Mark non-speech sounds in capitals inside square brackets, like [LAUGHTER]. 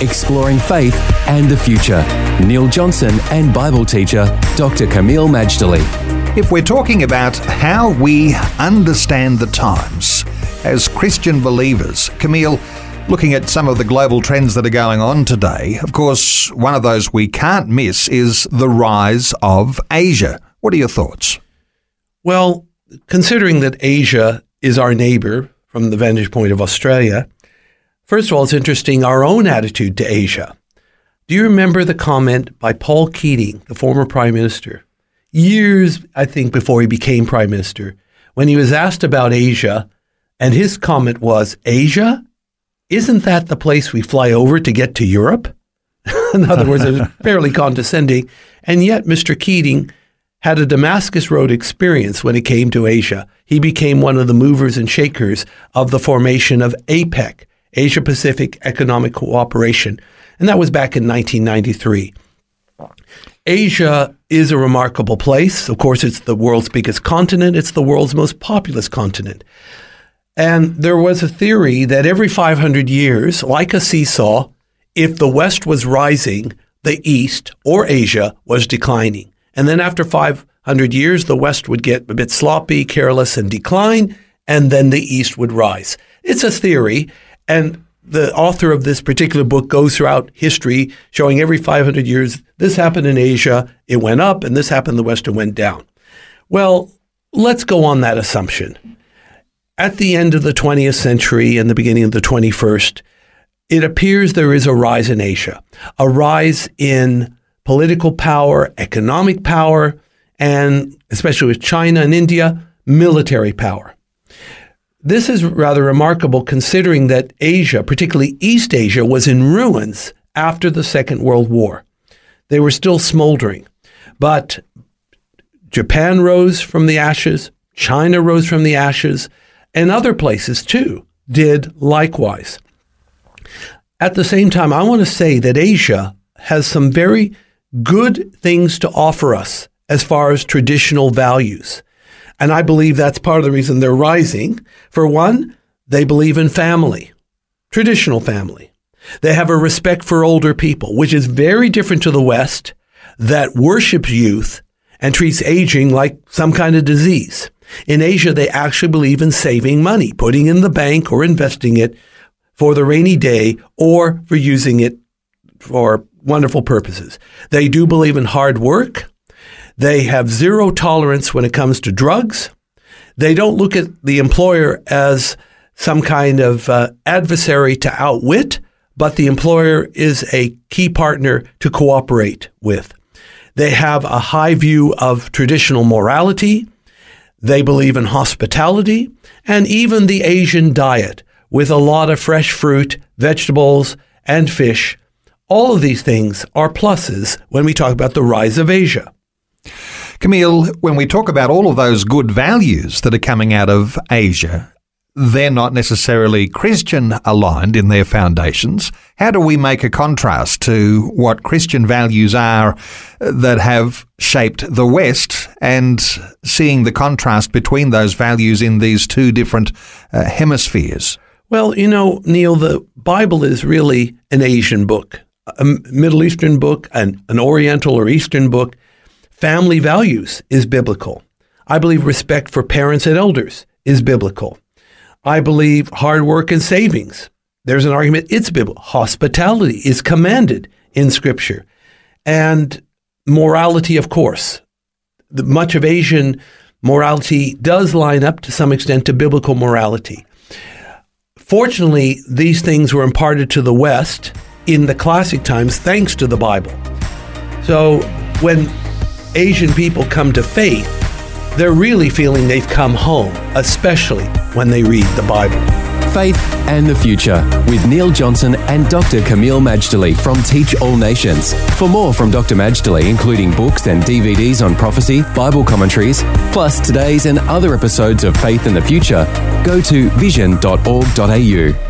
Exploring faith and the future. Neil Johnson and Bible teacher Dr. Kameel Majdali. If we're talking about how we understand the times as Christian believers, Kameel, looking at some of the global trends that are going on today, of course, one of those we can't miss is the rise of Asia. What are your thoughts? Well, considering that Asia is our neighbor from the vantage point of Australia, First of all, it's interesting our own attitude to Asia. Do you remember the comment by Paul Keating, the former prime minister, years, I think, before he became prime minister, when he was asked about Asia, and his comment was, Asia? Isn't that the place we fly over to get to Europe? [LAUGHS] In other words, it was [LAUGHS] fairly condescending. And yet, Mr. Keating had a Damascus Road experience when it came to Asia. He became one of the movers and shakers of the formation of APEC, Asia Pacific Economic Cooperation, and that was back in 1993. Asia is a remarkable place. Of course, it's the world's biggest continent, it's the world's most populous continent. And there was a theory that every 500 years, like a seesaw, if the West was rising, the East or Asia was declining. And then after 500 years, the West would get a bit sloppy, careless, and decline, and then the East would rise. It's a theory, and the author of this particular book goes throughout history, showing every 500 years this happened in Asia, it went up, and this happened in the West, and went down. Well, let's go on that assumption. At the end of the 20th century and the beginning of the 21st, it appears there is a rise in Asia, a rise in political power, economic power, and especially with China and India, military power. This is rather remarkable considering that Asia, particularly East Asia, was in ruins after the Second World War. They were still smoldering. But Japan rose from the ashes, China rose from the ashes, and other places too did likewise. At the same time, I want to say that Asia has some very good things to offer us as far as traditional values. And I believe that's part of the reason they're rising. For one, they believe in family, traditional family. They have a respect for older people, which is very different to the West that worships youth and treats aging like some kind of disease. In Asia, they actually believe in saving money, putting in the bank or investing it for the rainy day or for using it for wonderful purposes. They do believe in hard work. They have zero tolerance when it comes to drugs. They don't look at the employer as some kind of uh, adversary to outwit, but the employer is a key partner to cooperate with. They have a high view of traditional morality. They believe in hospitality and even the Asian diet with a lot of fresh fruit, vegetables, and fish. All of these things are pluses when we talk about the rise of Asia. Kameel, when we talk about all of those good values that are coming out of Asia, they're not necessarily Christian aligned in their foundations. How do we make a contrast to what Christian values are that have shaped the West and seeing the contrast between those values in these two different uh, hemispheres? Well, you know, Neil, the Bible is really an Asian book, a Middle Eastern book, an, an Oriental or Eastern book. Family values is biblical. I believe respect for parents and elders is biblical. I believe hard work and savings. There's an argument it's biblical. Hospitality is commanded in Scripture. And morality, of course. The, much of Asian morality does line up to some extent to biblical morality. Fortunately, these things were imparted to the West in the classic times thanks to the Bible. So when Asian people come to faith, they're really feeling they've come home, especially when they read the Bible. Faith and the Future with Neil Johnson and Dr. Kameel Majdali from Teach All Nations. For more from Dr. Majdali, including books and DVDs on prophecy, Bible commentaries, plus today's and other episodes of Faith and the Future, go to vision.org.au.